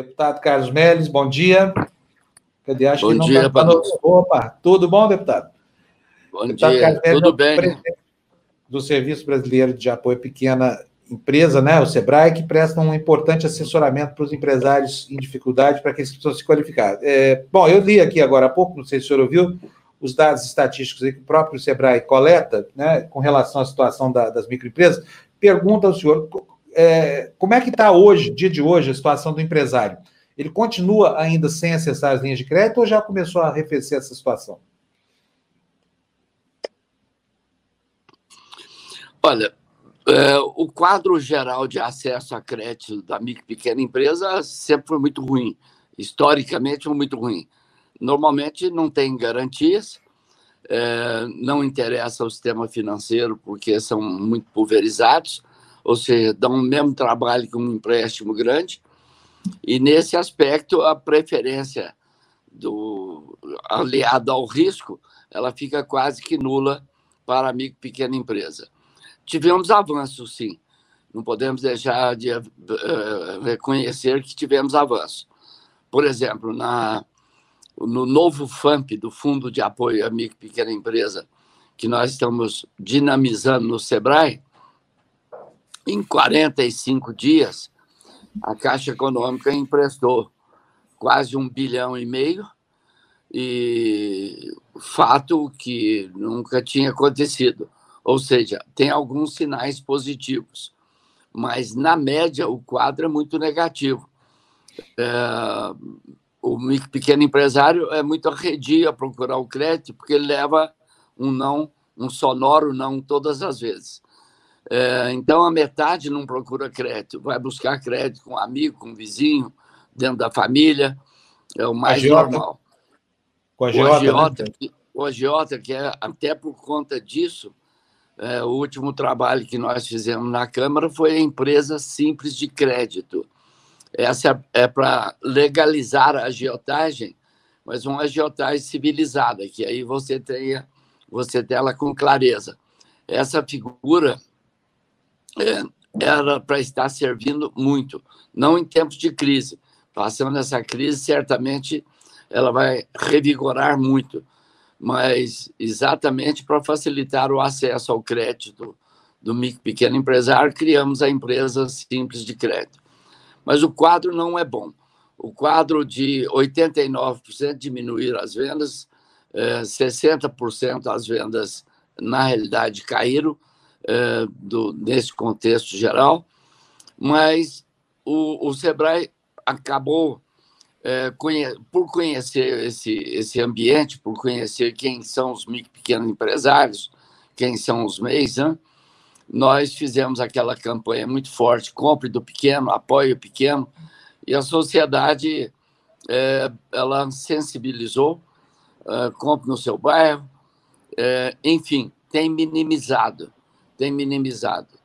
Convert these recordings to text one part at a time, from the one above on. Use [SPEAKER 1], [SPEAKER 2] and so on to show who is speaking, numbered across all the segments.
[SPEAKER 1] Deputado Carlos Melles, bom dia.
[SPEAKER 2] Cadê? Acho bom que não dia, tá...
[SPEAKER 1] Opa, tudo bom, deputado?
[SPEAKER 2] Bom deputado dia, Carlos Melles, tudo bem.
[SPEAKER 1] Do Serviço Brasileiro de Apoio à Pequena Empresa, né, o SEBRAE, que presta um importante assessoramento para os empresários em dificuldade para que eles possam se qualificar. É, bom, eu li aqui agora há pouco, não sei se o senhor ouviu, os dados estatísticos que o próprio SEBRAE coleta, né, com relação à situação da, das microempresas, pergunta ao senhor é, como é que está hoje, dia de hoje, a situação do empresário? Ele continua ainda sem acessar as linhas de crédito ou já começou a arrefecer essa situação?
[SPEAKER 2] Olha, é, o quadro geral de acesso a crédito da micro e pequena empresa sempre foi muito ruim, historicamente foi muito ruim. Normalmente não tem garantias, é, não interessa o sistema financeiro porque são muito pulverizados, ou seja, dão o mesmo trabalho que um empréstimo grande. E nesse aspecto, a preferência do aliado ao risco, ela fica quase que nula para a micro pequena empresa. Tivemos avanços, sim. Não podemos deixar de uh, reconhecer que tivemos avanços. Por exemplo, na, no novo FAMP, do Fundo de Apoio à Micro e Pequena Empresa, que nós estamos dinamizando no SEBRAE, em 45 dias, a Caixa Econômica emprestou quase um bilhão e meio, e fato que nunca tinha acontecido. Ou seja, tem alguns sinais positivos, mas na média o quadro é muito negativo. É, o pequeno empresário é muito arredio a procurar o crédito, porque ele leva um não, um sonoro não todas as vezes. É, então, a metade não procura crédito, vai buscar crédito com um amigo, com um vizinho, dentro da família, é o mais agiota. normal.
[SPEAKER 1] Com a agiota, o agiota, né?
[SPEAKER 2] o agiota, que é até por conta disso, é, o último trabalho que nós fizemos na Câmara foi a empresa simples de crédito. Essa é, é para legalizar a agiotagem, mas uma agiotagem civilizada, que aí você tenha você tem ela com clareza. Essa figura era para estar servindo muito, não em tempos de crise. Passando essa crise, certamente ela vai revigorar muito, mas exatamente para facilitar o acesso ao crédito do micro pequeno empresário, criamos a empresa simples de crédito. Mas o quadro não é bom. O quadro de 89% diminuir as vendas, 60% é, as vendas, na realidade, caíram, é, do, nesse contexto geral, mas o, o Sebrae acabou, é, conhe, por conhecer esse, esse ambiente, por conhecer quem são os micro pequenos empresários, quem são os MEIs, né? nós fizemos aquela campanha muito forte, compre do pequeno, apoie o pequeno, e a sociedade é, ela sensibilizou, é, compre no seu bairro, é, enfim, tem minimizado tem minimizado.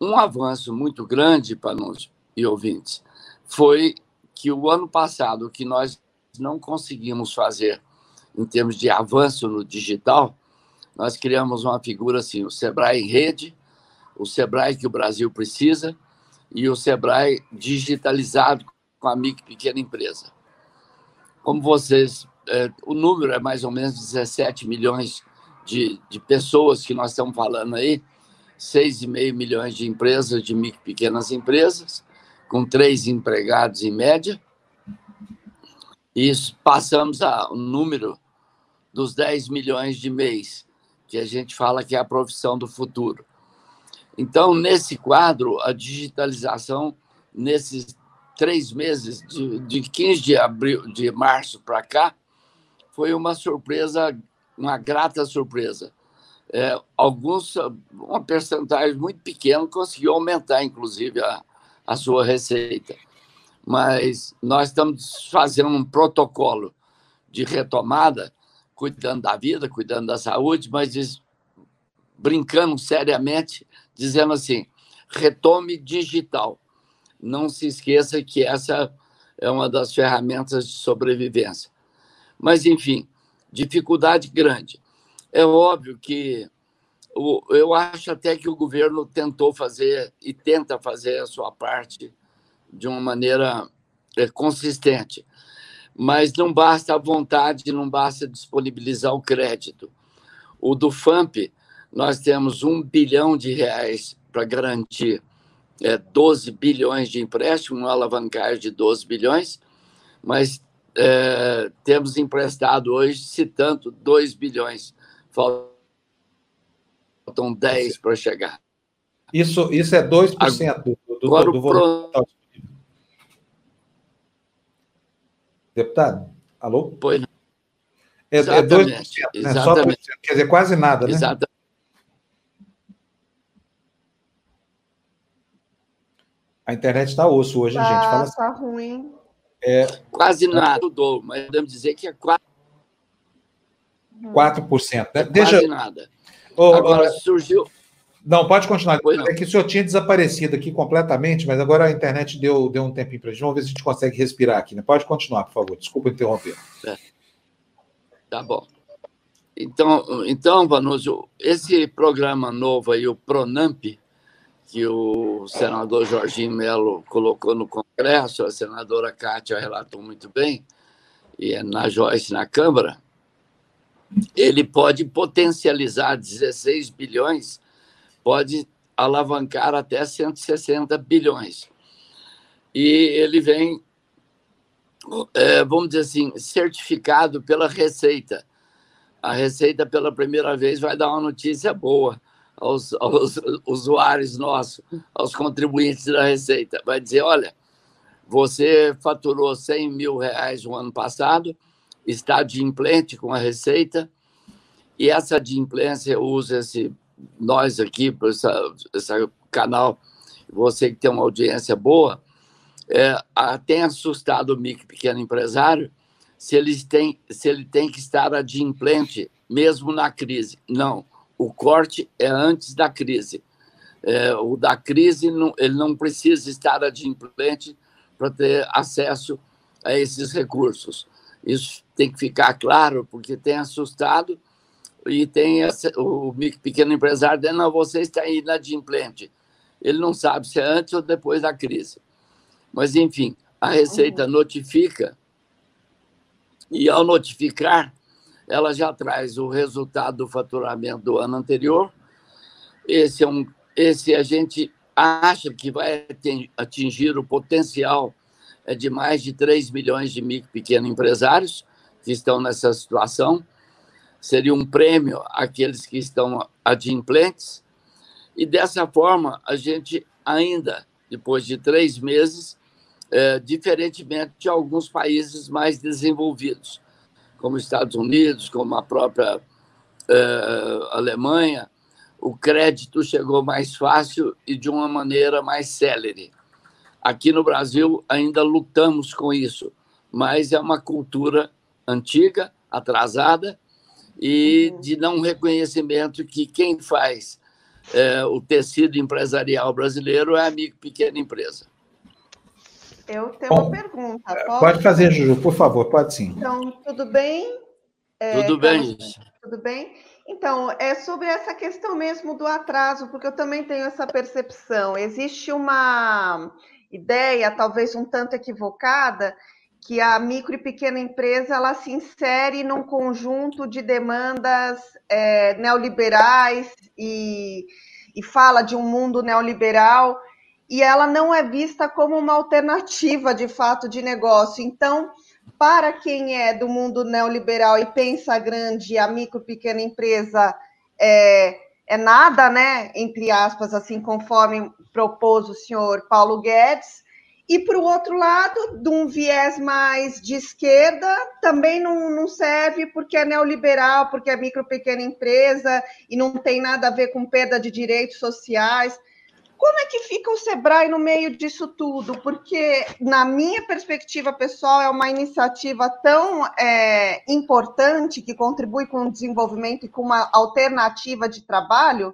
[SPEAKER 2] Um avanço muito grande para nós e ouvintes foi que o ano passado, o que nós não conseguimos fazer em termos de avanço no digital, nós criamos uma figura assim, o Sebrae em rede, o Sebrae que o Brasil precisa e o Sebrae digitalizado com a micro pequena empresa. Como vocês, é, o número é mais ou menos 17 milhões de, de pessoas que nós estamos falando aí, 6,5 milhões de empresas, de micro pequenas empresas, com três empregados em média. E passamos ao número dos 10 milhões de mês, que a gente fala que é a profissão do futuro. Então, nesse quadro, a digitalização, nesses três meses, de, de 15 de, abril, de março para cá, foi uma surpresa, uma grata surpresa é, alguns, uma percentagem muito pequena, conseguiu aumentar, inclusive, a, a sua receita. Mas nós estamos fazendo um protocolo de retomada, cuidando da vida, cuidando da saúde, mas brincando seriamente, dizendo assim: retome digital. Não se esqueça que essa é uma das ferramentas de sobrevivência. Mas, enfim, dificuldade grande. É óbvio que eu acho até que o governo tentou fazer e tenta fazer a sua parte de uma maneira é, consistente. Mas não basta a vontade, não basta disponibilizar o crédito. O do FAMP, nós temos um bilhão de reais para garantir é, 12 bilhões de empréstimo, uma alavancagem de 12 bilhões, mas é, temos emprestado hoje, se tanto, 2 bilhões. Faltam 10 para chegar.
[SPEAKER 1] Isso, isso é 2% Agora, do, do, do, do volume pro... Deputado, alô?
[SPEAKER 2] Pois não.
[SPEAKER 1] É, é 2%, né? Exatamente. Só quer dizer, quase nada, né? Exatamente. A internet está osso hoje, tá, gente. Fala
[SPEAKER 3] tá assim. ruim.
[SPEAKER 2] É, quase nada mudou, mas podemos dizer que é 4%.
[SPEAKER 1] 4%. Né?
[SPEAKER 2] É Deixa... Quase nada.
[SPEAKER 1] Oh, Agora surgiu. Não, pode continuar. É que o senhor tinha desaparecido aqui completamente, mas agora a internet deu, deu um tempinho para a gente. Vamos ver se a gente consegue respirar aqui. Né? Pode continuar, por favor. Desculpa interromper. É.
[SPEAKER 2] Tá bom. Então, então Vanuso, esse programa novo aí, o PRONAMP, que o senador Jorginho Melo colocou no Congresso, a senadora Kátia relatou muito bem, e é na Joyce na Câmara, ele pode potencializar 16 bilhões, pode alavancar até 160 bilhões. E ele vem, é, vamos dizer assim, certificado pela Receita. A Receita, pela primeira vez, vai dar uma notícia boa aos, aos usuários nossos, aos contribuintes da Receita. Vai dizer: olha, você faturou 100 mil reais no ano passado, está adimplente com a Receita, e essa adimplência usa esse, nós aqui, esse canal, você que tem uma audiência boa, é, tem assustado o micro pequeno empresário se ele tem, se ele tem que estar adimplente mesmo na crise. Não o corte é antes da crise. É, o da crise, não, ele não precisa estar adimplente para ter acesso a esses recursos. Isso tem que ficar claro, porque tem assustado e tem essa, o pequeno empresário dizendo, não, você está inadimplente. Ele não sabe se é antes ou depois da crise. Mas, enfim, a Receita uhum. notifica e, ao notificar, ela já traz o resultado do faturamento do ano anterior. Esse é um, esse a gente acha que vai atingir o potencial de mais de 3 milhões de micro e pequenos empresários que estão nessa situação. Seria um prêmio àqueles que estão adimplentes. E dessa forma, a gente ainda, depois de três meses, é, diferentemente de alguns países mais desenvolvidos, como Estados Unidos, como a própria uh, Alemanha, o crédito chegou mais fácil e de uma maneira mais célere. Aqui no Brasil ainda lutamos com isso, mas é uma cultura antiga, atrasada e uhum. de não reconhecimento que quem faz é, o tecido empresarial brasileiro é a micro pequena empresa.
[SPEAKER 3] Eu tenho Bom, uma pergunta.
[SPEAKER 1] Pode? pode fazer, Juju, por favor, pode sim.
[SPEAKER 3] Então, tudo bem?
[SPEAKER 2] É, tudo bem.
[SPEAKER 3] tudo bem? Então, é sobre essa questão mesmo do atraso, porque eu também tenho essa percepção. Existe uma ideia, talvez um tanto equivocada, que a micro e pequena empresa ela se insere num conjunto de demandas é, neoliberais e, e fala de um mundo neoliberal e ela não é vista como uma alternativa de fato de negócio. Então, para quem é do mundo neoliberal e pensa grande, a micro pequena empresa é, é nada, né? Entre aspas, assim, conforme propôs o senhor Paulo Guedes. E para o outro lado, de um viés mais de esquerda, também não, não serve porque é neoliberal, porque é micro pequena empresa e não tem nada a ver com perda de direitos sociais. Como é que fica o Sebrae no meio disso tudo? Porque, na minha perspectiva pessoal, é uma iniciativa tão é, importante que contribui com o desenvolvimento e com uma alternativa de trabalho,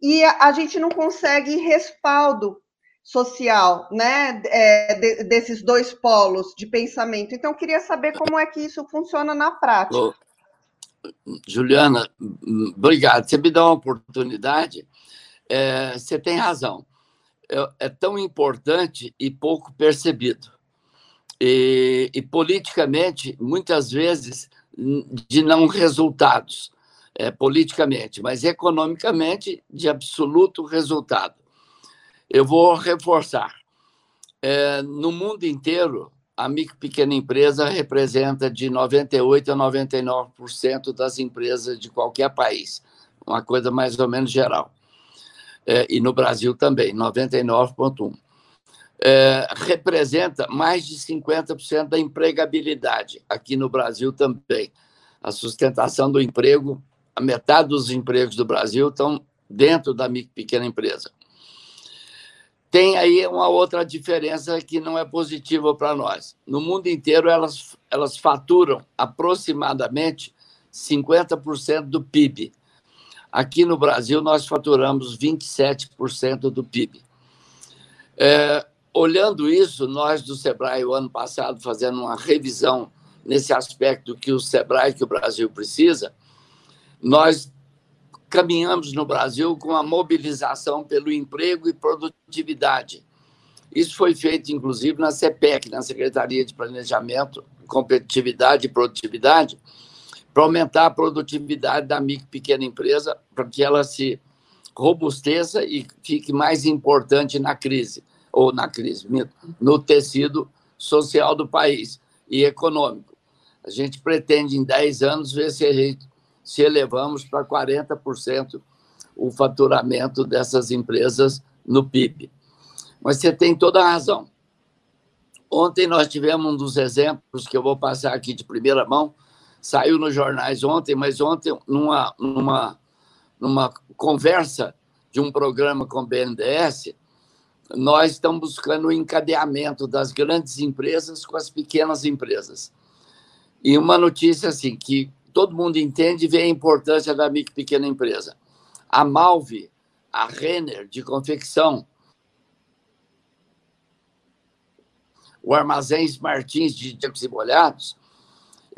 [SPEAKER 3] e a, gente não consegue respaldo social, né, é, de, desses dois polos de pensamento. Então, queria saber como é que isso funciona na prática.
[SPEAKER 2] Juliana, obrigado. Você me dá uma oportunidade é, você tem razão. É, é, tão importante e pouco percebido. e, e politicamente, muitas vezes, de não resultados, é, politicamente, mas economicamente, de absoluto resultado. Eu vou reforçar. É, no mundo inteiro, a micro e pequena empresa representa de 98% a 99% das empresas de qualquer país, uma coisa mais ou menos geral. É, e no Brasil também, 99,1%. É, representa mais de 50% da empregabilidade, aqui no Brasil também. A sustentação do emprego, a metade dos empregos do Brasil estão dentro da pequena empresa. Tem aí uma outra diferença que não é positiva para nós. No mundo inteiro, elas, elas faturam aproximadamente 50% do PIB. Aqui no Brasil, nós faturamos 27% do PIB. É, olhando isso, nós do Sebrae, o ano passado, fazendo uma revisão nesse aspecto que o Sebrae, que o Brasil precisa, nós caminhamos no Brasil com a mobilização pelo emprego e produtividade. Isso foi feito, inclusive, na CPEC, na Secretaria de Planejamento, Competitividade e Produtividade, para aumentar a produtividade da micro e pequena empresa, para que ela se robusteça e fique mais importante na crise, ou na crise, no tecido social do país e econômico. A gente pretende, em 10 anos, ver se gente se elevamos para 40% o faturamento dessas empresas no PIB. Mas você tem toda a razão. Ontem nós tivemos um dos exemplos que eu vou passar aqui de primeira mão, saiu nos jornais ontem, mas ontem, numa, numa, numa conversa de um programa com o BNDES, nós estamos buscando o encadeamento das grandes empresas com as pequenas empresas. E uma notícia assim, que todo mundo entende e vê a importância da micro pequena empresa. A Malve, a Renner de confecção, o Armazéns Martins de Tecos e Molhados,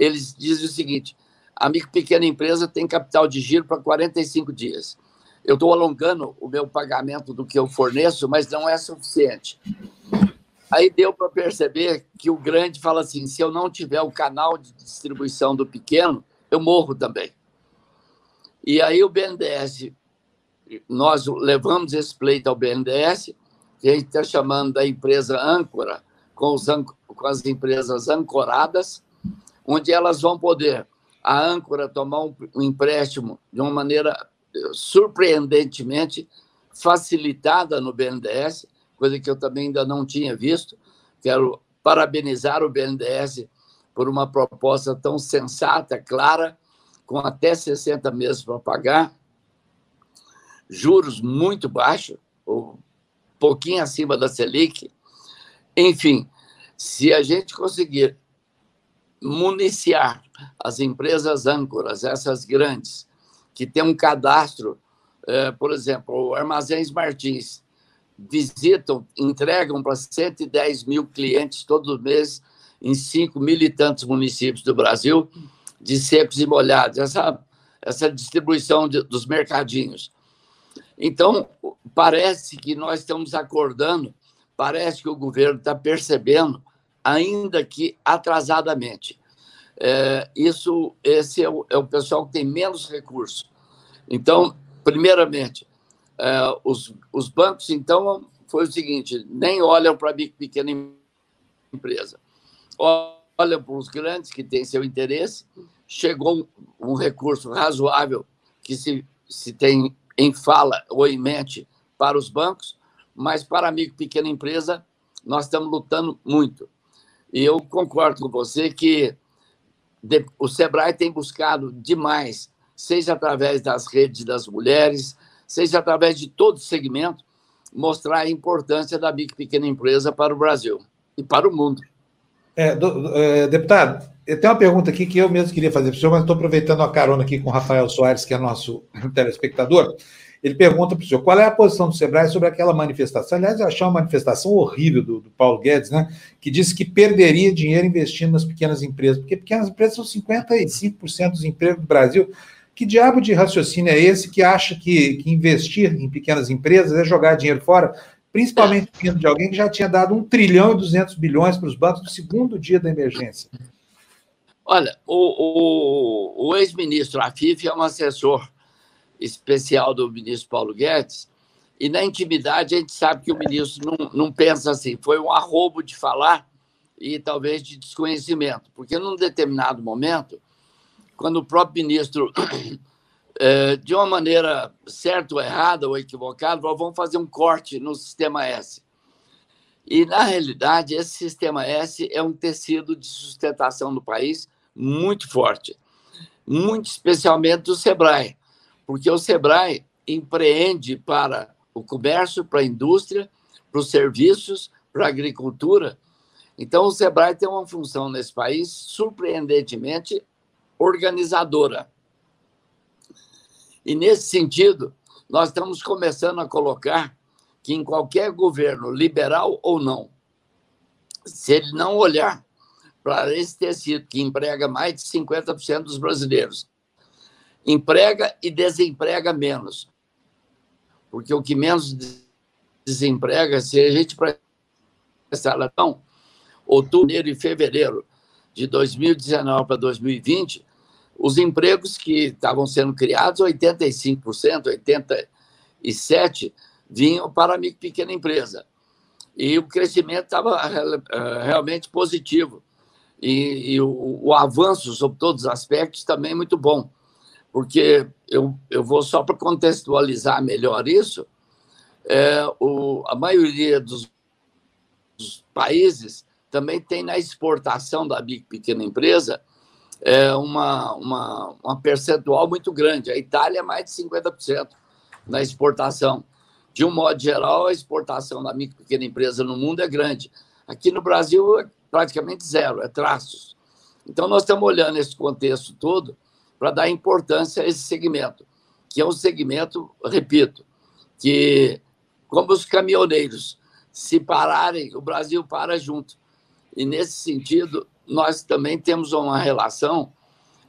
[SPEAKER 2] eles dizem o seguinte: a micro pequena empresa tem capital de giro para 45 dias. Eu estou alongando o meu pagamento do que eu forneço, mas não é suficiente. Aí deu para perceber que o grande fala assim: se eu não tiver o canal de distribuição do pequeno, eu morro também. E aí o BNDES, nós levamos esse pleito ao BNDES, que a gente está chamando da empresa âncora, com, os, com as empresas ancoradas, onde elas vão poder, a âncora, tomar um, empréstimo de uma maneira eh, surpreendentemente facilitada no BNDES, coisa que eu também ainda não tinha visto. Quero parabenizar o BNDES por uma proposta tão sensata, clara, com até 60 meses para pagar, juros muito baixos, ou pouquinho acima da Selic. Enfim, se a gente conseguir municiar as empresas âncoras, essas grandes, que têm um cadastro, eh, por exemplo, o Armazéns Martins, visitam, entregam para 110 mil clientes todos os meses em 5 mil e tantos municípios do Brasil, de secos e molhados, essa, essa distribuição de, dos mercadinhos. Então, parece que nós estamos acordando, parece que o governo está percebendo, ainda que atrasadamente. É, isso, esse é o, é o, pessoal que tem menos recursos. Então, primeiramente, é, os, os bancos, então, foi o seguinte, nem olham para a pequena empresa olha para os grandes que têm seu interesse, chegou um recurso razoável que se, se tem em fala ou em mente para os bancos, mas para a micro pequena empresa, nós estamos lutando muito. E eu concordo com você que o Sebrae tem buscado demais, seja através das redes das mulheres, seja através de todo o segmento, mostrar a importância da e pequena empresa para o Brasil e para o mundo.
[SPEAKER 1] É, do, é, deputado, tenho uma pergunta aqui que eu mesmo queria fazer para o senhor, mas estou aproveitando a carona aqui com o Rafael Soares, que é nosso telespectador. Ele pergunta para o senhor qual é a posição do Sebrae sobre aquela manifestação. Aliás, eu achei uma manifestação horrível do, do, Paulo Guedes, né? Que disse que perderia dinheiro investindo nas pequenas empresas, porque pequenas empresas são 55% dos empregos do Brasil. Que diabo de raciocínio é esse que acha que, que investir em pequenas empresas é jogar dinheiro fora? principalmente vindo de alguém que já tinha dado 1 trilhão e 200 bilhões para os bancos no segundo dia da emergência.
[SPEAKER 2] Olha, o, o, o ex-ministro Afif é um assessor especial do ministro Paulo Guedes, e na intimidade a gente sabe que o ministro não, não pensa assim, foi um arrobo de falar e talvez de desconhecimento, porque num determinado momento, quando o próprio ministro, é, de uma maneira certa ou errada ou equivocada, falou, vamos fazer um corte no sistema S. E, na realidade, esse sistema S é um tecido de sustentação do país muito forte, muito especialmente do SEBRAE, porque o SEBRAE empreende para o comércio, para a indústria, para os serviços, para a agricultura. Então, o SEBRAE tem uma função nesse país surpreendentemente organizadora. E, nesse sentido, nós estamos começando a colocar que em qualquer governo, liberal ou não, se ele não olhar para esse tecido que emprega mais de 50% dos brasileiros, emprega e desemprega menos. Porque o que menos desemprega, se a gente prestar atenção, outubro e fevereiro de 2019 para 2020, os empregos que estavam sendo criados, 85%, 87% vinham para a pequena empresa. E o crescimento estava eh, realmente positivo. E, e o, o, avanço sobre todos os aspectos também é muito bom. Porque eu, eu vou só para contextualizar melhor isso, é, o, a maioria dos, dos países também tem na exportação da e pequena empresa é uma, uma, uma percentual muito grande. A Itália é mais de 50% na exportação. De um modo geral, a exportação da micro pequena empresa no mundo é grande. Aqui no Brasil é praticamente zero, é traços. Então, nós estamos olhando esse contexto todo para dar importância a esse segmento, que é um segmento, repito, que, como os caminhoneiros se pararem, o Brasil para junto. E, nesse sentido, nós também temos uma relação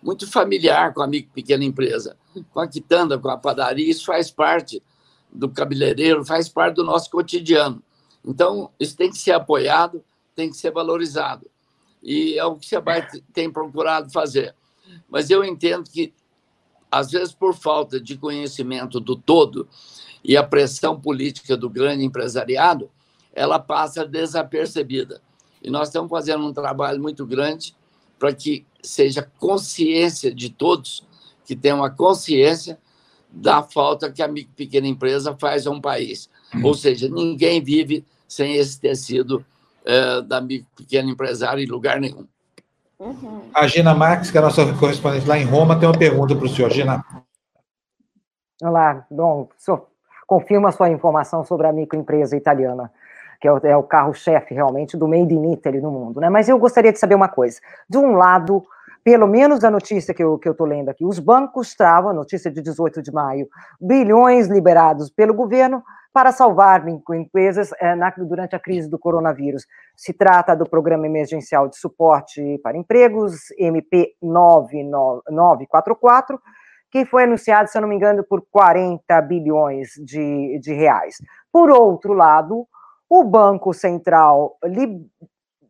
[SPEAKER 2] muito familiar com a micro pequena empresa, com a quitanda, com a padaria, isso faz parte do cabeleireiro, faz parte do nosso cotidiano. Então, isso tem que ser apoiado, tem que ser valorizado. E é o que você tem procurado fazer. Mas eu entendo que, às vezes, por falta de conhecimento do todo e a pressão política do grande empresariado, ela passa desapercebida. E nós estamos fazendo um trabalho muito grande para que seja consciência de todos, que tenham a consciência da falta que a pequena empresa faz a um país. Uhum. Ou seja, ninguém vive sem esse tecido é, da pequena empresária em lugar nenhum.
[SPEAKER 1] Uhum. A Gina Marques, que é a nossa correspondente lá em Roma, tem uma pergunta para o senhor. Gina.
[SPEAKER 4] Olá, bom, senhor confirma a sua informação sobre a microempresa italiana que é o, é o carro-chefe realmente do Made in Italy no mundo, né? Mas eu gostaria de saber uma coisa. De um lado, pelo menos a notícia que eu estou que eu lendo aqui, os bancos travam, notícia de 18 de maio, bilhões liberados pelo governo para salvar empresas é, na, durante a crise do coronavírus. Se trata do Programa Emergencial de Suporte para Empregos, MP 9944, que foi anunciado, se eu não me engano, por 40 bilhões de, de reais. Por outro lado, o Banco Central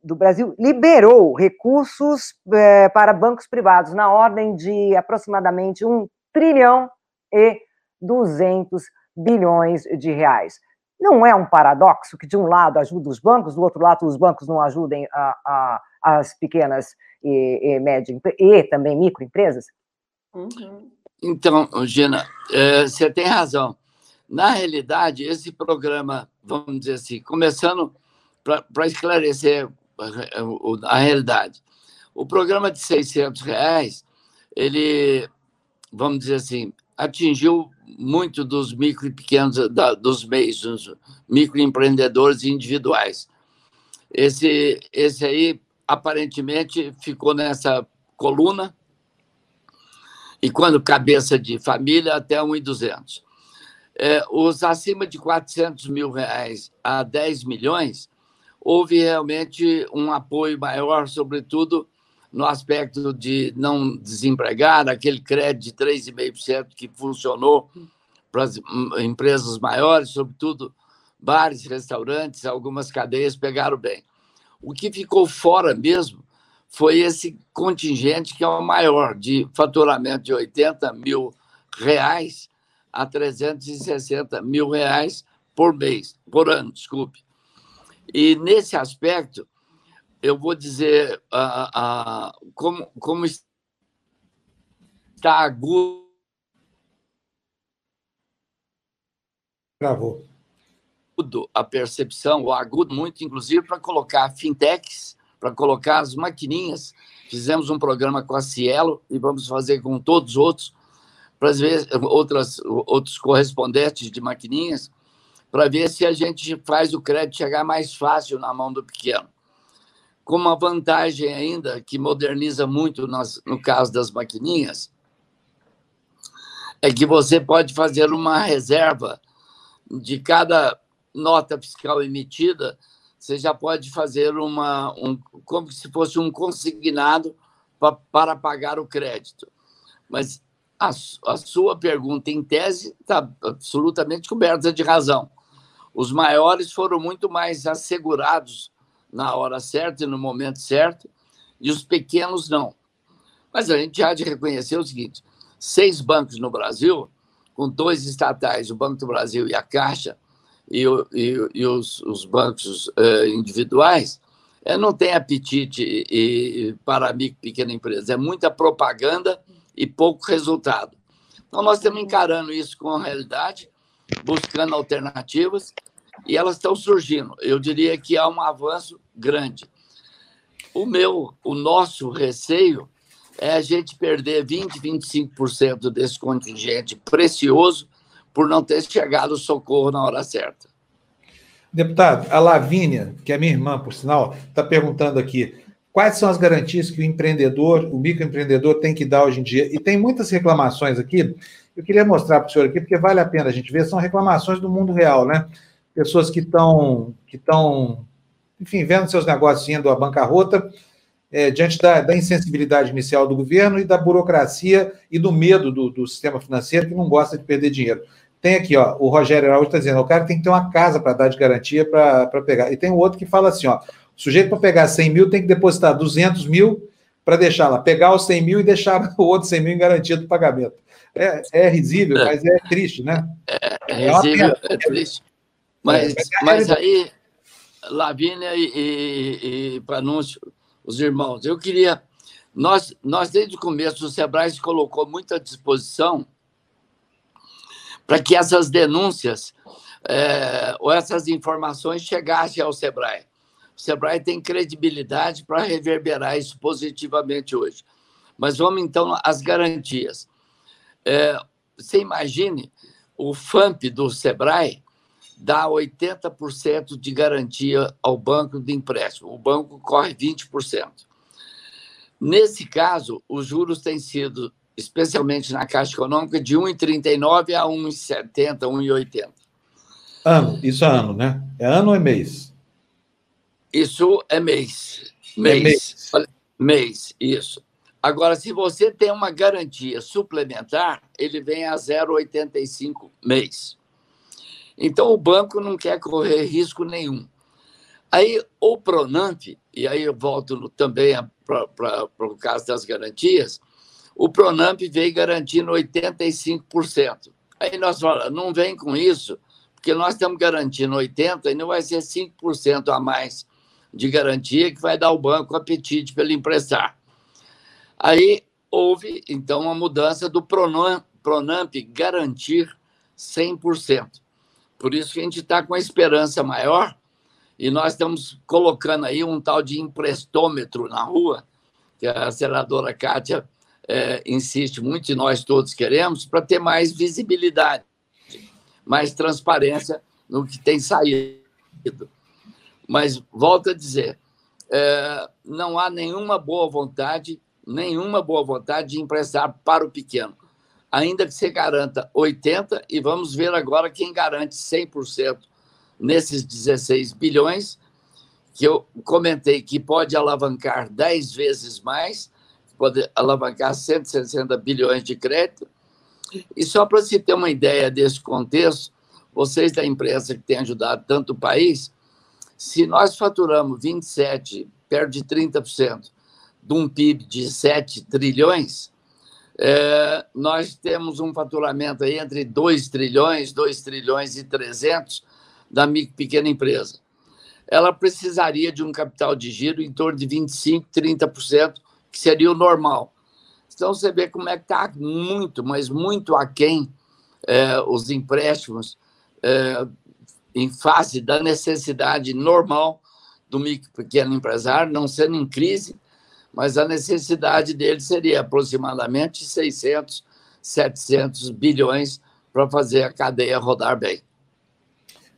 [SPEAKER 4] do Brasil liberou recursos é, para bancos privados na ordem de aproximadamente 1 trilhão e 200 bilhões de reais. Não é um paradoxo que, de um lado, ajuda os bancos, do outro lado, os bancos não ajudem a, a, as pequenas e, e médias e também microempresas?
[SPEAKER 2] Uhum. Então, Gina, é, você tem razão. Na realidade, esse programa, vamos dizer assim, começando para esclarecer a, realidade, o programa de 600 reais, ele, vamos dizer assim, atingiu muito dos micro e pequenos, da, dos meios, dos microempreendedores individuais. Esse, esse aí, aparentemente, ficou nessa coluna, e quando cabeça de família, até 1,200 é, os acima de 400 mil reais a 10 milhões, houve realmente um apoio maior, sobretudo no aspecto de não desempregar, aquele crédito de 3,5% que funcionou para as empresas maiores, sobretudo bares, restaurantes, algumas cadeias pegaram bem. O que ficou fora mesmo foi esse contingente que é o maior, de faturamento de 80 mil reais a 360 mil reais por mês, por ano, desculpe. E nesse aspecto, eu vou dizer uh, como, como está agudo.
[SPEAKER 1] Travou.
[SPEAKER 2] A percepção, o agudo muito, inclusive, para colocar fintechs, para colocar as maquininhas. Fizemos um programa com a Cielo e vamos fazer com todos os outros, para ver outras, outros correspondentes de maquininhas, para ver se a gente faz o crédito chegar mais fácil na mão do pequeno com uma vantagem ainda que moderniza muito nas, no caso das maquininhas, é que você pode fazer uma reserva de cada nota fiscal emitida, você já pode fazer uma um, como se fosse um consignado pra, para pagar o crédito. Mas a, a sua pergunta, em tese, está absolutamente coberta de razão. Os maiores foram muito mais assegurados na hora certa e no momento certo, e os pequenos não. Mas a gente há de reconhecer o seguinte: seis bancos no Brasil, com dois estatais, o Banco do Brasil e a Caixa, e, e, e os, os, bancos uh, individuais, é, não tem apetite e, e, para micro e pequena empresa. É muita propaganda e pouco resultado. Então, nós estamos encarando isso com a realidade, buscando alternativas e elas estão surgindo. Eu diria que há um avanço grande. O meu, o nosso receio é a gente perder 20, 25% desse contingente precioso por não ter chegado o socorro na hora certa.
[SPEAKER 1] Deputado, a Lavínia, que é minha irmã, por sinal, está perguntando aqui quais são as garantias que o empreendedor, o microempreendedor tem que dar hoje em dia. E tem muitas reclamações aqui. Eu queria mostrar para o senhor aqui, porque vale a pena a gente ver, são reclamações do mundo real, né? pessoas que estão, que estão, enfim, vendo seus negócios indo à bancarrota, é, diante da, da, insensibilidade inicial do governo e da burocracia e do medo do, do sistema financeiro que não gosta de perder dinheiro. Tem aqui, ó, o Rogério Araújo está dizendo, o cara tem que ter uma casa para dar de garantia para pegar. E tem o outro que fala assim, ó, o sujeito para pegar 100 mil tem que depositar 200 mil para deixar lá, pegar os 100 mil e deixar o outro 100 mil em garantia do pagamento. É, é risível, é. mas é triste, né?
[SPEAKER 2] É, é, é risível, é triste. Mas, é, mas aí, Lavínia e, e, e Panúncio, os irmãos, eu queria. Nós, nós, desde o começo, o Sebrae se colocou muito à disposição para que essas denúncias é, ou essas informações chegassem ao Sebrae. O Sebrae tem credibilidade para reverberar isso positivamente hoje. Mas vamos então às garantias. É, você imagine o FAMP do Sebrae dá 80% de garantia ao banco de empréstimo. O banco corre 20%. Nesse caso, os juros têm sido, especialmente na Caixa Econômica, de 1,39 a 1,70, 1,80.
[SPEAKER 1] Ano, isso é ano, né? É ano ou é mês?
[SPEAKER 2] Isso é mês. Mês. É mês. mês, isso. Agora, se você tem uma garantia suplementar, ele vem a 0,85 mês. Então, o banco não quer correr risco nenhum. Aí, o Pronamp, e aí eu volto também para o caso das garantias, o Pronamp veio garantindo 85%. Aí nós falamos, não vem com isso, porque nós estamos garantindo 80% e não vai ser 5% a mais de garantia que vai dar ao banco apetite para ele emprestar. Aí houve, então, uma mudança do Pronamp, Pronamp garantir 100%. Por isso que a gente está com a esperança maior e nós estamos colocando aí um tal de emprestômetro na rua, que a senadora Kátia é, insiste muito e nós todos queremos, para ter mais visibilidade, mais transparência no que tem saído. Mas, volto a dizer, é, não há nenhuma boa vontade, nenhuma boa vontade de emprestar para o pequeno ainda que você garanta 80%, e vamos ver agora quem garante 100% nesses 16 bilhões, que eu comentei que pode alavancar 10 vezes mais, pode alavancar 160 bilhões de crédito. E só para se ter uma ideia desse contexto, vocês da imprensa que têm ajudado tanto o país, se nós faturamos 27, perto de 30% de um PIB de 7 trilhões, é, nós temos um faturamento aí entre 2 trilhões, 2 trilhões e 300 da pequena empresa. Ela precisaria de um capital de giro em torno de 25, 30%, que seria o normal. Então, você vê como é que está muito, mas muito aquém é, os empréstimos é, em face da necessidade normal do micro pequeno empresário, não sendo em crise, mas a necessidade dele seria aproximadamente 600, 700 bilhões para fazer a cadeia rodar bem.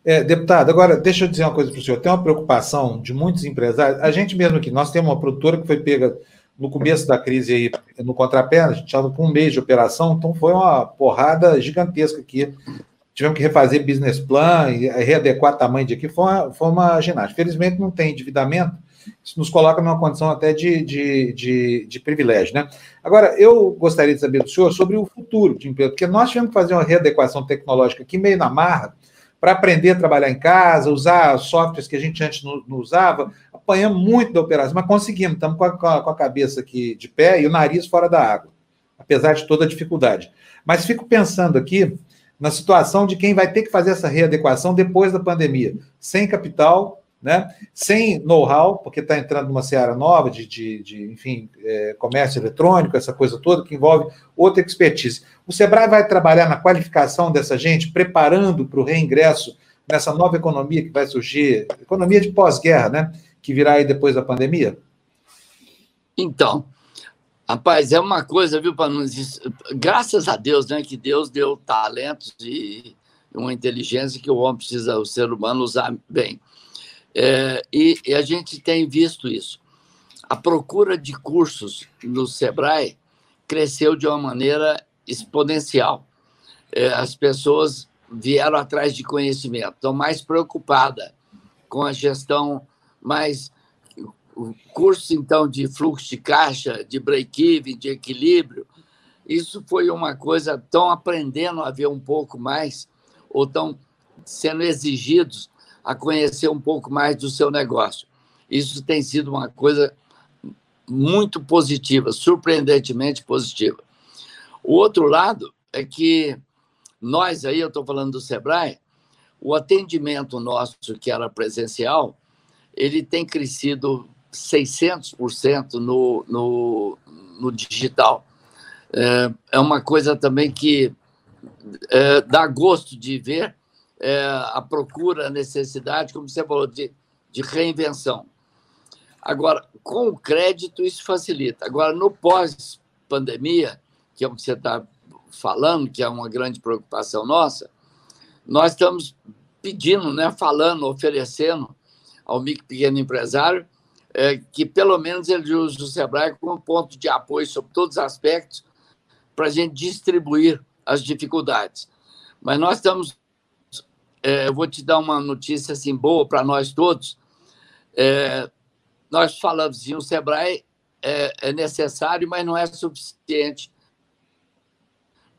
[SPEAKER 1] É, deputado, agora deixa eu dizer uma coisa para o senhor. Tem uma preocupação de muitos empresários. A gente mesmo aqui, nós temos uma produtora que foi pega no começo da crise aí, no contrapé, a gente estava com um mês de operação, então foi uma porrada gigantesca aqui. Tivemos que refazer business plan readequar tamanho de aqui, foi uma, foi uma ginástica. Felizmente não tem endividamento, isso nos coloca numa condição até de, de, de, de, privilégio, né? Agora, eu gostaria de saber do senhor sobre o futuro de emprego, porque nós tivemos que fazer uma readequação tecnológica aqui meio na marra, para aprender a trabalhar em casa, usar softwares que a gente antes não, não usava, apanhamos muito da operação, mas conseguimos, estamos com a, com a cabeça aqui de pé e o nariz fora da água, apesar de toda a dificuldade. Mas fico pensando aqui na situação de quem vai ter que fazer essa readequação depois da pandemia, sem capital, né? sem know-how, porque está entrando numa seara nova de, de, de enfim, é, comércio eletrônico, essa coisa toda, que envolve outra expertise. O Sebrae vai trabalhar na qualificação dessa gente, preparando para o reingresso nessa nova economia que vai surgir, economia de pós-guerra, né? que virá aí depois da pandemia?
[SPEAKER 2] Então, rapaz, é uma coisa, viu, para. Graças a Deus, né? Que Deus deu talentos e uma inteligência que o homem precisa, o ser humano, usar bem. É, e, e, a gente tem visto isso. A procura de cursos no Sebrae cresceu de uma maneira exponencial. É, as pessoas vieram atrás de conhecimento, estão mais preocupadas com a gestão, mais cursos então de fluxo de caixa, de break-even, de equilíbrio. Isso foi uma coisa tão aprendendo a ver um pouco mais, ou estão sendo exigidos a conhecer um pouco mais do seu negócio. Isso tem sido uma coisa muito positiva, surpreendentemente positiva. O outro lado é que nós aí, eu estou falando do Sebrae, o atendimento nosso, que era presencial, ele tem crescido 600% no, no, no digital. É, é uma coisa também que é, dá gosto de ver é, a procura, a necessidade, como você falou, de, de reinvenção. Agora, com o crédito, isso facilita. Agora, no pós-pandemia, que é o que você está falando, que é uma grande preocupação nossa, nós estamos pedindo, né, falando, oferecendo ao micro pequeno empresário é, que pelo menos ele use o Sebrae como ponto de apoio sobre todos os aspectos para a gente distribuir as dificuldades. Mas nós estamos é, eu vou te dar uma notícia assim boa para nós todos. É, nós falamos assim, o Sebrae é, é, necessário, mas não é suficiente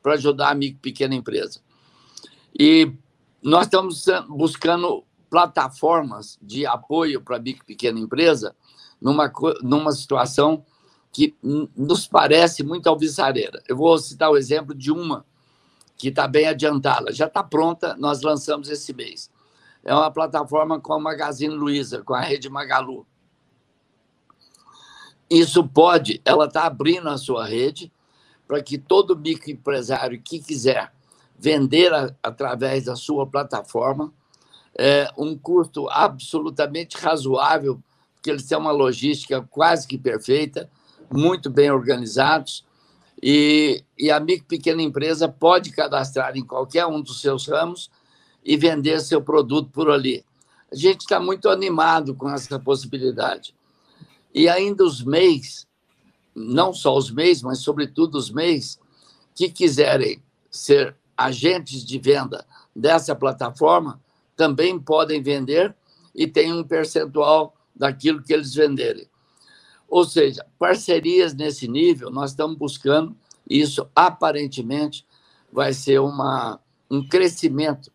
[SPEAKER 2] para ajudar a micro pequena empresa. E nós estamos buscando plataformas de apoio para a micro pequena empresa numa, numa situação que nos parece muito alvissareira. Eu vou citar o exemplo de uma que está bem adiantada. Já está pronta, nós lançamos esse mês. É uma plataforma com a Magazine Luiza, com a rede Magalu. Isso pode, ela está abrindo a sua rede para que todo microempresário que quiser vender a, através da sua plataforma, é, um custo absolutamente razoável, porque eles têm uma logística quase que perfeita, muito bem organizados, e, e a micro pequena empresa pode cadastrar em qualquer um dos seus ramos e vender seu produto por ali. A gente está muito animado com essa possibilidade. E ainda os MEIs, não só os MEIs, mas sobretudo os MEIs, que quiserem ser agentes de venda dessa plataforma, também podem vender e tem um percentual daquilo que eles venderem. Ou seja, parcerias nesse nível, nós estamos buscando, isso aparentemente vai ser uma, um crescimento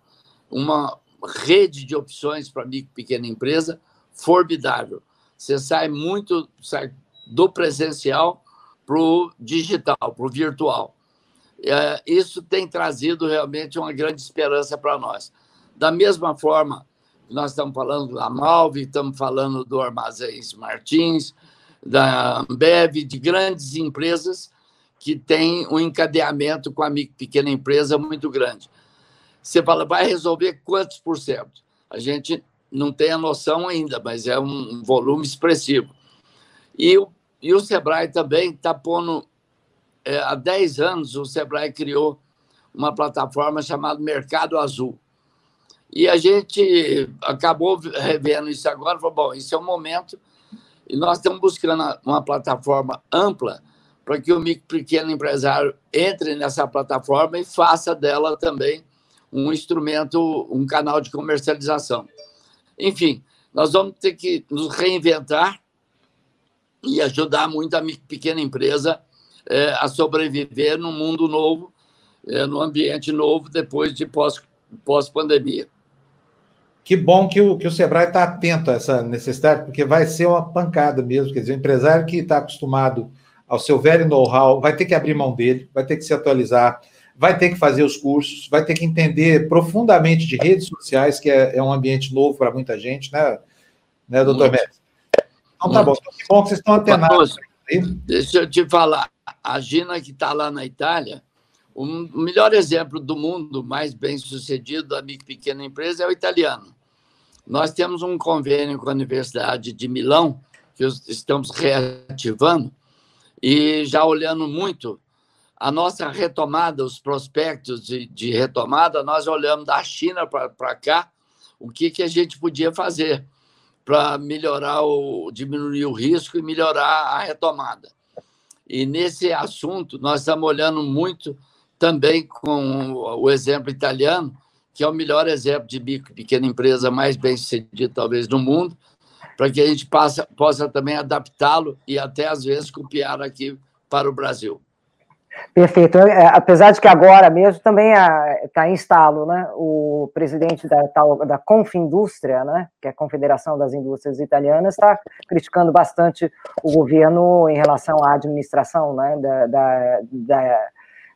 [SPEAKER 2] uma rede de opções para micro e pequena empresa formidável. Você sai muito sai do presencial para o digital, para o virtual. É, isso tem trazido realmente uma grande esperança para nós. Da mesma forma, nós estamos falando da Malve, estamos falando do Armazéns Martins, da Ambev, de grandes empresas que têm um encadeamento com a pequena empresa muito grande. Você fala, vai resolver quantos por cento? A gente não tem a noção ainda, mas é um volume expressivo. E o, e o Sebrae também está pondo. É, há 10 anos, o Sebrae criou uma plataforma chamada Mercado Azul. E a gente acabou revendo isso agora, falou, bom, isso é o momento, e nós estamos buscando uma plataforma ampla para que o micro pequeno empresário entre nessa plataforma e faça dela também um instrumento, um canal de comercialização. Enfim, nós vamos ter que nos reinventar e ajudar muito a pequena empresa é, a sobreviver num mundo novo, é, num ambiente novo, depois de pós-pandemia. Pós
[SPEAKER 1] que bom que o, que o Sebrae está atento a essa necessidade, porque vai ser uma pancada mesmo. Quer dizer, o empresário que está acostumado ao seu velho know-how vai ter que abrir mão dele, vai ter que se atualizar, vai ter que fazer os cursos, vai ter que entender profundamente de redes sociais, que é, é um ambiente novo para muita gente, né, né doutor Mestre? Então tá bom, então, que bom que vocês estão atenados.
[SPEAKER 2] Deixa eu te falar, a Gina que está lá na Itália, o melhor exemplo do mundo mais bem sucedido da pequena empresa é o italiano. Nós temos um convênio com a Universidade de Milão, que estamos reativando, e já olhando muito a nossa retomada, os prospectos de, de retomada, nós olhamos da China para cá o que, que a gente podia fazer para melhorar o diminuir o risco e melhorar a retomada. E nesse assunto nós estamos olhando muito também com o exemplo italiano, que é o melhor exemplo de micro pequena empresa mais bem sucedida talvez no mundo, para que a gente possa, possa também adaptá-lo e até às vezes copiar aqui para o Brasil.
[SPEAKER 4] Perfeito. É, apesar de que agora mesmo também está em instalo, né? O presidente da, da Confindústria, né? Que é a Confederação das Indústrias Italianas, está criticando bastante o governo em relação à administração, né? Da, da, da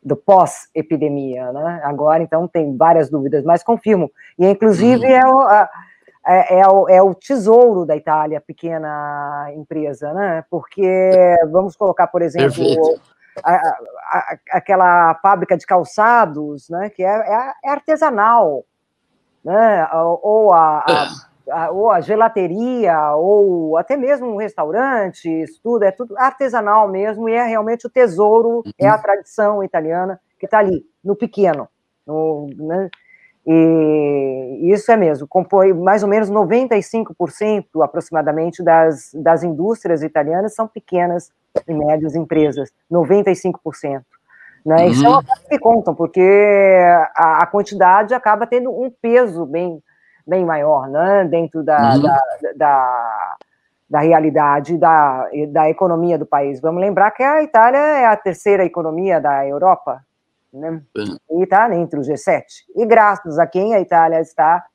[SPEAKER 4] do pós-epidemia, né? Agora, então, tem várias dúvidas, mas confirmo. E, inclusive, uhum. é, o, é, é, o, é o tesouro da Itália, pequena empresa, né? Porque, vamos colocar, por exemplo, a, a, aquela fábrica de calçados, né, que é, é, é artesanal, né, ou a, a, ou a gelateria, ou até mesmo um restaurante, isso tudo, é tudo artesanal mesmo, e é realmente o tesouro, é a uhum. tradição italiana que está ali, no pequeno, no, né, e isso é mesmo, compõe mais ou menos 95% aproximadamente das, das indústrias italianas são pequenas e médias empresas, 95%. Né? Uhum. Isso é uma coisa que contam, porque a, a, quantidade acaba tendo um peso bem, bem maior né? dentro da, uhum. da, da, da, realidade da, da economia do país. Vamos lembrar que a Itália é a terceira economia da Europa, né? Uhum. E está entre os G7. E graças a quem a Itália está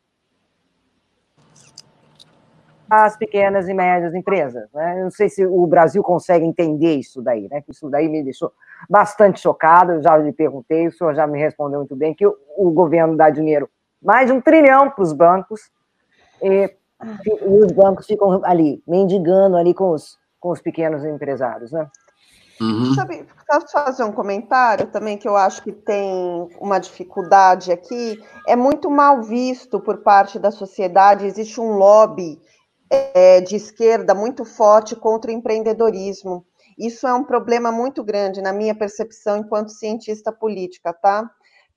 [SPEAKER 4] as pequenas e médias empresas. Né? Eu não sei se o Brasil consegue entender isso daí, né? Isso daí me deixou bastante chocado. Eu já lhe perguntei, o senhor já me respondeu muito bem que o, o governo dá dinheiro mais de um trilhão para os bancos e, e, os bancos ficam ali mendigando ali com os, com os pequenos empresários, né?
[SPEAKER 3] Uhum. Sabe, posso fazer um comentário também que eu acho que tem uma dificuldade aqui? É muito mal visto por parte da sociedade, existe um lobby é, de esquerda muito forte contra o empreendedorismo. Isso é um problema muito grande, na minha percepção, enquanto cientista política, tá?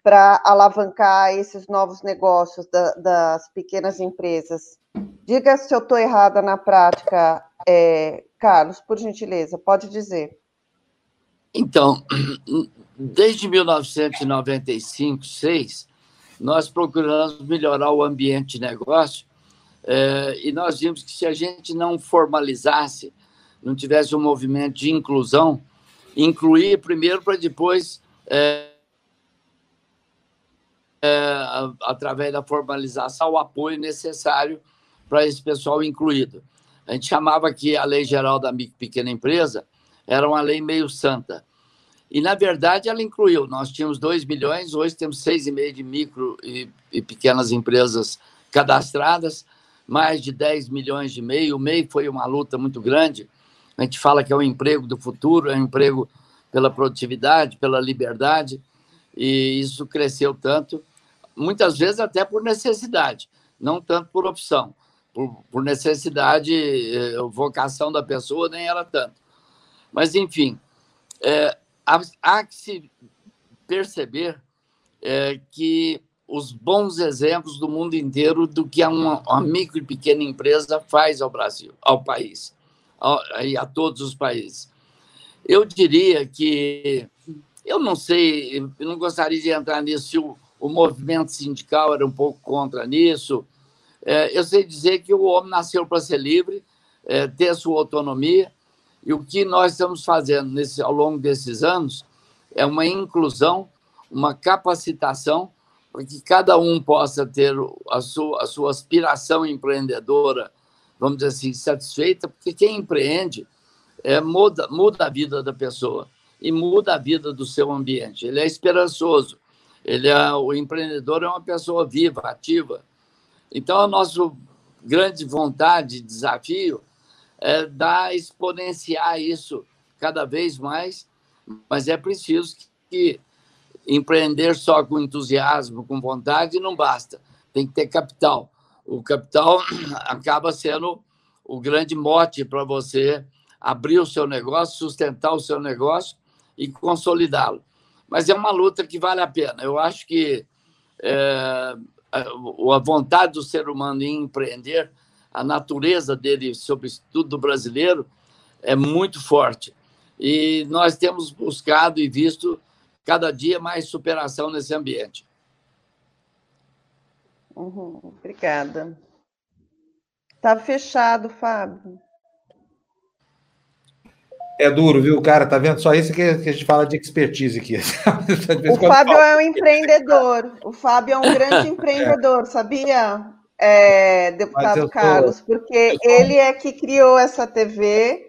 [SPEAKER 3] Para alavancar esses novos negócios da, das pequenas empresas. Diga se eu estou errada na prática, é, Carlos, por gentileza, pode dizer.
[SPEAKER 2] Então, desde 1995, 6, nós procuramos melhorar o ambiente de negócio é, e nós vimos que se a gente não formalizasse, não tivesse um movimento de inclusão, incluir primeiro para depois é, através da formalização, o apoio necessário para esse pessoal incluído. A gente chamava que a Lei Geral da Pequena Empresa era uma lei meio santa. E, na verdade, ela incluiu. Nós tínhamos 2 milhões, hoje temos 6,5 de micro e, e, pequenas empresas cadastradas, mais de 10 milhões de MEI. O MEI foi uma luta muito grande. A gente fala que é o emprego do futuro, é um emprego pela produtividade, pela liberdade, e isso cresceu tanto muitas vezes até por necessidade, não tanto por opção. Por, por necessidade, eh, vocação da pessoa nem era tanto. Mas, enfim, é, há, há, que se perceber é, que os bons exemplos do mundo inteiro do que uma, uma micro e pequena empresa faz ao Brasil, ao país, ao, a todos os países. Eu diria que, eu não sei, eu não gostaria de entrar nisso, se o, o movimento sindical era um pouco contra nisso. É, eu sei dizer que o homem nasceu para ser livre, é, ter sua autonomia, e o que nós estamos fazendo nesse, ao longo desses anos é uma inclusão, uma capacitação, para que cada um possa ter a sua, a sua aspiração empreendedora, vamos dizer assim, satisfeita, porque quem empreende é, muda, muda a vida da pessoa e muda a vida do seu ambiente. Ele é esperançoso, ele é, o empreendedor é uma pessoa viva, ativa. Então, a nossa grande vontade, desafio, é dar, exponenciar isso cada vez mais, mas é preciso que empreender só com entusiasmo, com vontade, não basta. Tem que ter capital. O capital acaba sendo o grande mote para você abrir o seu negócio, sustentar o seu negócio e consolidá-lo mas é uma luta que vale a pena. Eu acho que é, a vontade do ser humano em empreender, a natureza dele, sobretudo brasileiro, é muito forte. E nós temos buscado e visto cada dia mais superação nesse ambiente.
[SPEAKER 3] Uhum, obrigada. Está fechado, Fábio
[SPEAKER 1] é duro, viu, cara? Tá vendo? Só isso que a gente fala de expertise aqui.
[SPEAKER 3] o Fábio é um empreendedor. O Fábio é um grande empreendedor, sabia, é, deputado Carlos? Porque ele é que criou essa TV,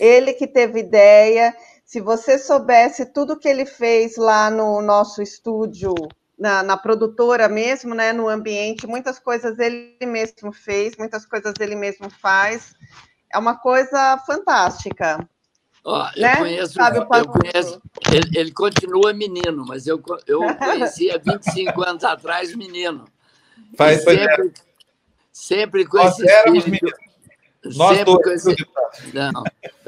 [SPEAKER 3] ele que teve ideia. Se você soubesse tudo que ele fez lá no nosso estúdio, na, na, produtora mesmo, né, no ambiente, muitas coisas ele mesmo fez, muitas coisas ele mesmo faz. É uma coisa fantástica.
[SPEAKER 2] Ó, né? Eu conheço, eu conheço ele, ele, continua menino, mas eu, eu conhecia 25 anos atrás menino. Faz, sempre, sempre com Nós esse espírito. Nós sempre com esse, não,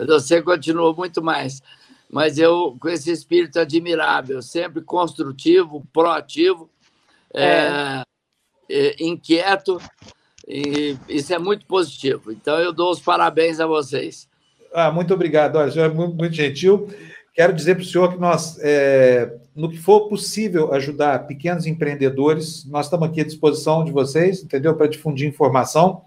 [SPEAKER 2] você continua muito mais. Mas eu, com esse espírito admirável, sempre construtivo, proativo, é. É, é, inquieto, e isso é muito positivo. Então, eu dou os parabéns a vocês.
[SPEAKER 1] Ah, muito obrigado. Olha, o senhor é muito, muito gentil. Quero dizer para o senhor que nós, é, no que for possível ajudar pequenos empreendedores, nós estamos aqui à disposição de vocês, entendeu? Para difundir informação.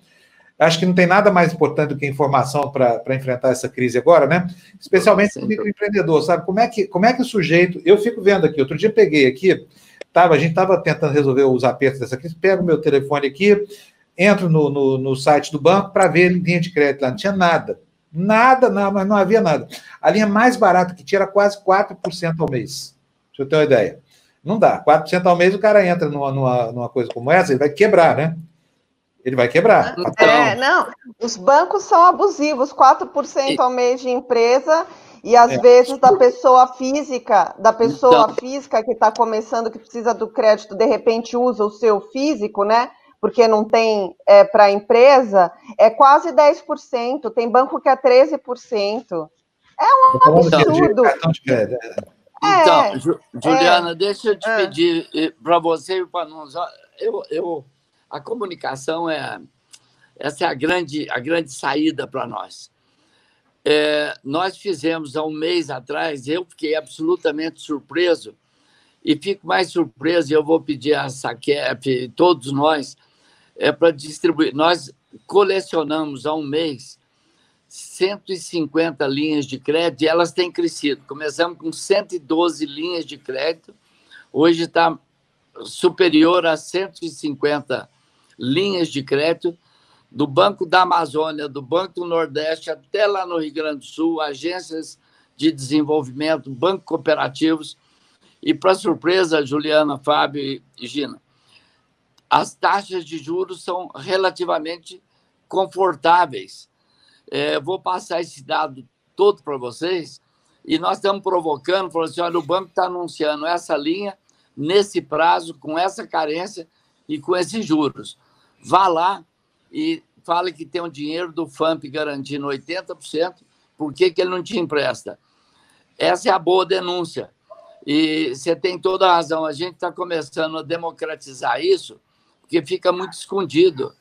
[SPEAKER 1] Acho que não tem nada mais importante do que informação para enfrentar essa crise agora, né? Especialmente o microempreendedor, sabe? Como é, que, como é que o sujeito. Eu fico vendo aqui, outro dia peguei aqui, tava, a gente estava tentando resolver os apertos dessa crise, pego o meu telefone aqui, entro no, no, no site do banco para ver linha de crédito lá, não tinha nada. Nada, não, mas não havia nada. A linha mais barata que tinha era quase 4% ao mês. Deixa eu ter uma ideia. Não dá. 4% ao mês, o cara entra numa, numa, numa coisa como essa, ele vai quebrar, né? Ele vai quebrar.
[SPEAKER 3] É, não. Os bancos são abusivos, 4% ao mês de empresa, e às é. vezes da pessoa física, da pessoa então, física que está começando, que precisa do crédito, de repente usa o seu físico, né? Porque não tem é, para a empresa, é quase 10%, tem banco que é 13%. É um absurdo.
[SPEAKER 2] É. Então, Juliana, é, deixa eu te é. pedir para você e para nós. Eu, eu, a comunicação é essa é a grande, a grande saída para nós. É, nós fizemos há um mês atrás, eu fiquei absolutamente surpreso e fico mais surpreso, e eu vou pedir a Saquep, todos nós, é para distribuir. Nós colecionamos há um mês 150 linhas de crédito e elas têm crescido. Começamos com 112 linhas de crédito, hoje está superior a 150 linhas de crédito do Banco da Amazônia, do Banco do Nordeste, até lá no Rio Grande do Sul, agências de desenvolvimento, bancos cooperativos. E, para surpresa, Juliana, Fábio e Gina, as taxas de juros são relativamente confortáveis. É, vou passar esse dado todo para vocês e nós estamos provocando, falando assim, olha, o banco está anunciando essa linha nesse prazo, com essa carência e com esses juros. Vá lá e fale que tem um dinheiro do FAMP garantindo 80%, por que, que ele não te empresta? Essa é a boa denúncia. E você tem toda a razão, a gente está começando a democratizar isso, porque fica muito escondido.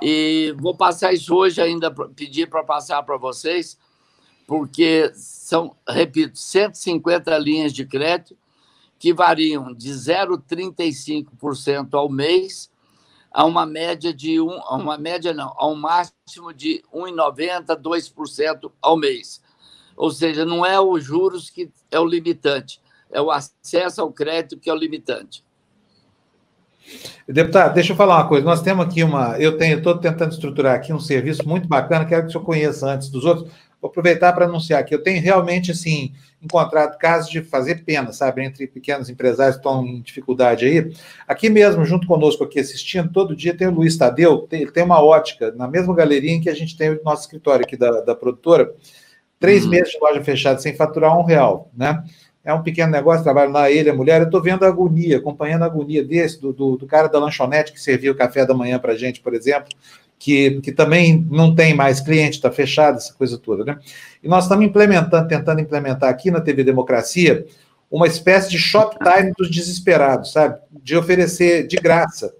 [SPEAKER 2] E vou passar isso hoje ainda, pedir para passar para vocês, porque são, repito, 150 linhas de crédito que variam de 0,35% ao mês a uma média de um, a uma média não, a um máximo de 1,90, 2% ao mês. Ou seja, não é os juros que é o limitante, é o acesso ao crédito que é o limitante.
[SPEAKER 1] Deputado, deixa eu falar uma coisa. Nós temos aqui uma. Eu tenho, estou tentando estruturar aqui um serviço muito bacana, quero que o senhor conheça antes dos outros. Vou aproveitar para anunciar que eu tenho realmente, assim, encontrado casos de fazer pena, sabe, entre pequenos empresários que estão em dificuldade aí. Aqui mesmo, junto conosco, aqui assistindo, todo dia tem o Luiz Tadeu, tem, tem uma ótica, na mesma galeria em que a gente tem o nosso escritório aqui da, da produtora. Três hum. meses de loja fechada sem faturar um real, né? É um pequeno negócio, trabalho lá, ele, a mulher. Eu estou vendo a agonia, acompanhando a agonia desse, do, do, do cara da lanchonete que servia o café da manhã para gente, por exemplo que, que também não tem mais cliente, está fechado, essa coisa toda, né? E nós estamos implementando, tentando implementar aqui na TV Democracia uma espécie de shoptime dos desesperados, sabe? De oferecer de graça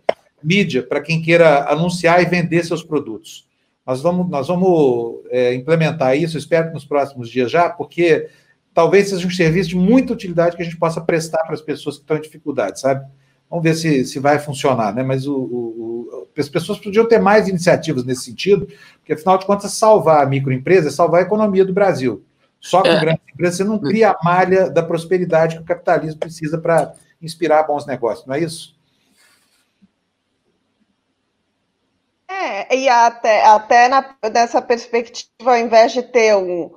[SPEAKER 1] mídia para quem queira anunciar e vender seus produtos. Nós vamos, nós vamos é, implementar isso, espero que nos próximos dias já, porque talvez seja um serviço de muita utilidade que a gente possa prestar para as pessoas que estão em dificuldade, sabe? Vamos ver se, se vai funcionar, né? Mas o, o, as pessoas podiam ter mais iniciativas nesse sentido, porque afinal de contas, salvar a microempresa é salvar a economia do Brasil. Só com é. grandes empresas você não cria a malha da prosperidade que o capitalismo precisa para inspirar bons negócios, não é isso?
[SPEAKER 3] É, e até, até na, nessa perspectiva, ao invés de ter um,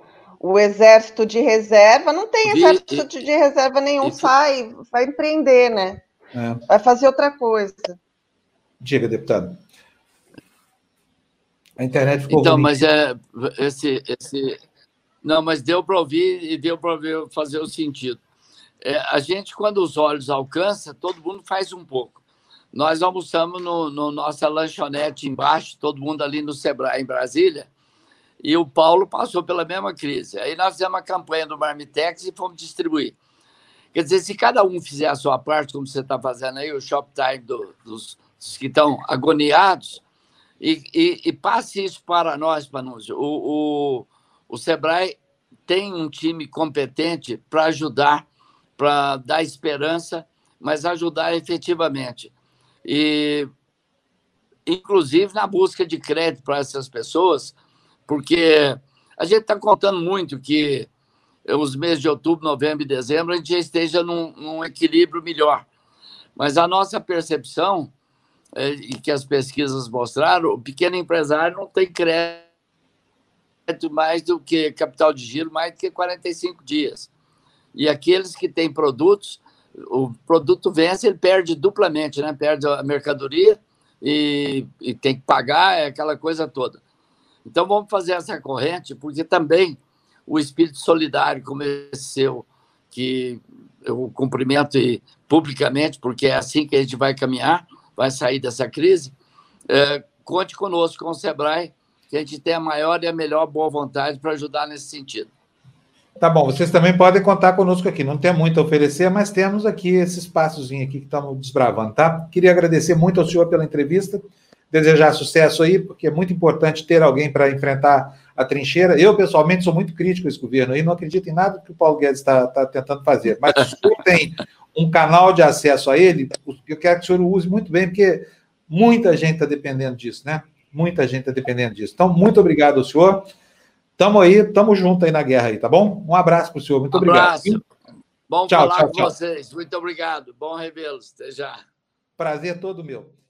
[SPEAKER 3] o exército de reserva, não tem exército e, de reserva nenhum, sai, vai empreender, né? É. Vai fazer outra coisa.
[SPEAKER 1] Diga, deputado. A internet ficou
[SPEAKER 2] Então, ruim. mas é esse, esse. Não, mas deu para ouvir e deu para fazer o sentido. É, a gente, quando os olhos alcançam, todo mundo faz um pouco. Nós almoçamos no, no nossa lanchonete embaixo, todo mundo ali no Sebrae, em Brasília, e o Paulo passou pela mesma crise. Aí nós fizemos a campanha do Marmitex e fomos distribuir. Quer dizer, se cada um fizer a sua parte, como você está fazendo aí, o Shoptime do, dos, dos, que estão agoniados, e, e, e, passe isso para nós, Panúzio. O, o, o Sebrae tem um time competente para ajudar, para dar esperança, mas ajudar efetivamente. E, inclusive, na busca de crédito para essas pessoas, porque a gente está contando muito que os meses de outubro, novembro e dezembro, a gente já esteja num, num equilíbrio melhor. Mas a nossa percepção, é, e que as pesquisas mostraram, o pequeno empresário não tem crédito mais do que capital de giro, mais do que 45 dias. E aqueles que têm produtos, o produto vence, ele perde duplamente, né? Perde a mercadoria e, e tem que pagar, é aquela coisa toda. Então, vamos fazer essa corrente, porque também o espírito solidário como esse seu, que eu cumprimento publicamente, porque é assim que a gente vai caminhar, vai sair dessa crise. É, conte conosco, com o Sebrae, que a gente tem a maior e a melhor boa vontade para ajudar nesse sentido.
[SPEAKER 1] Tá bom, vocês também podem contar conosco aqui. Não tem muito a oferecer, mas temos aqui esse espaçozinho aqui que estamos desbravando, tá? Queria agradecer muito ao senhor pela entrevista, desejar sucesso aí, porque é muito importante ter alguém para enfrentar a trincheira. Eu, pessoalmente, sou muito crítico a esse governo e não acredito em nada que o Paulo Guedes está tá tentando fazer. Mas se o senhor tem um canal de acesso a ele, eu quero que o senhor use muito bem, porque muita gente está dependendo disso, né? Muita gente está dependendo disso. Então, muito obrigado ao senhor. Tamo aí, tamo junto aí na guerra aí, tá bom? Um abraço para o senhor. Muito um obrigado. Abraço.
[SPEAKER 2] Bom tchau, falar tchau, com tchau. vocês. Muito obrigado. Bom revê-los. Até já.
[SPEAKER 1] Prazer todo meu.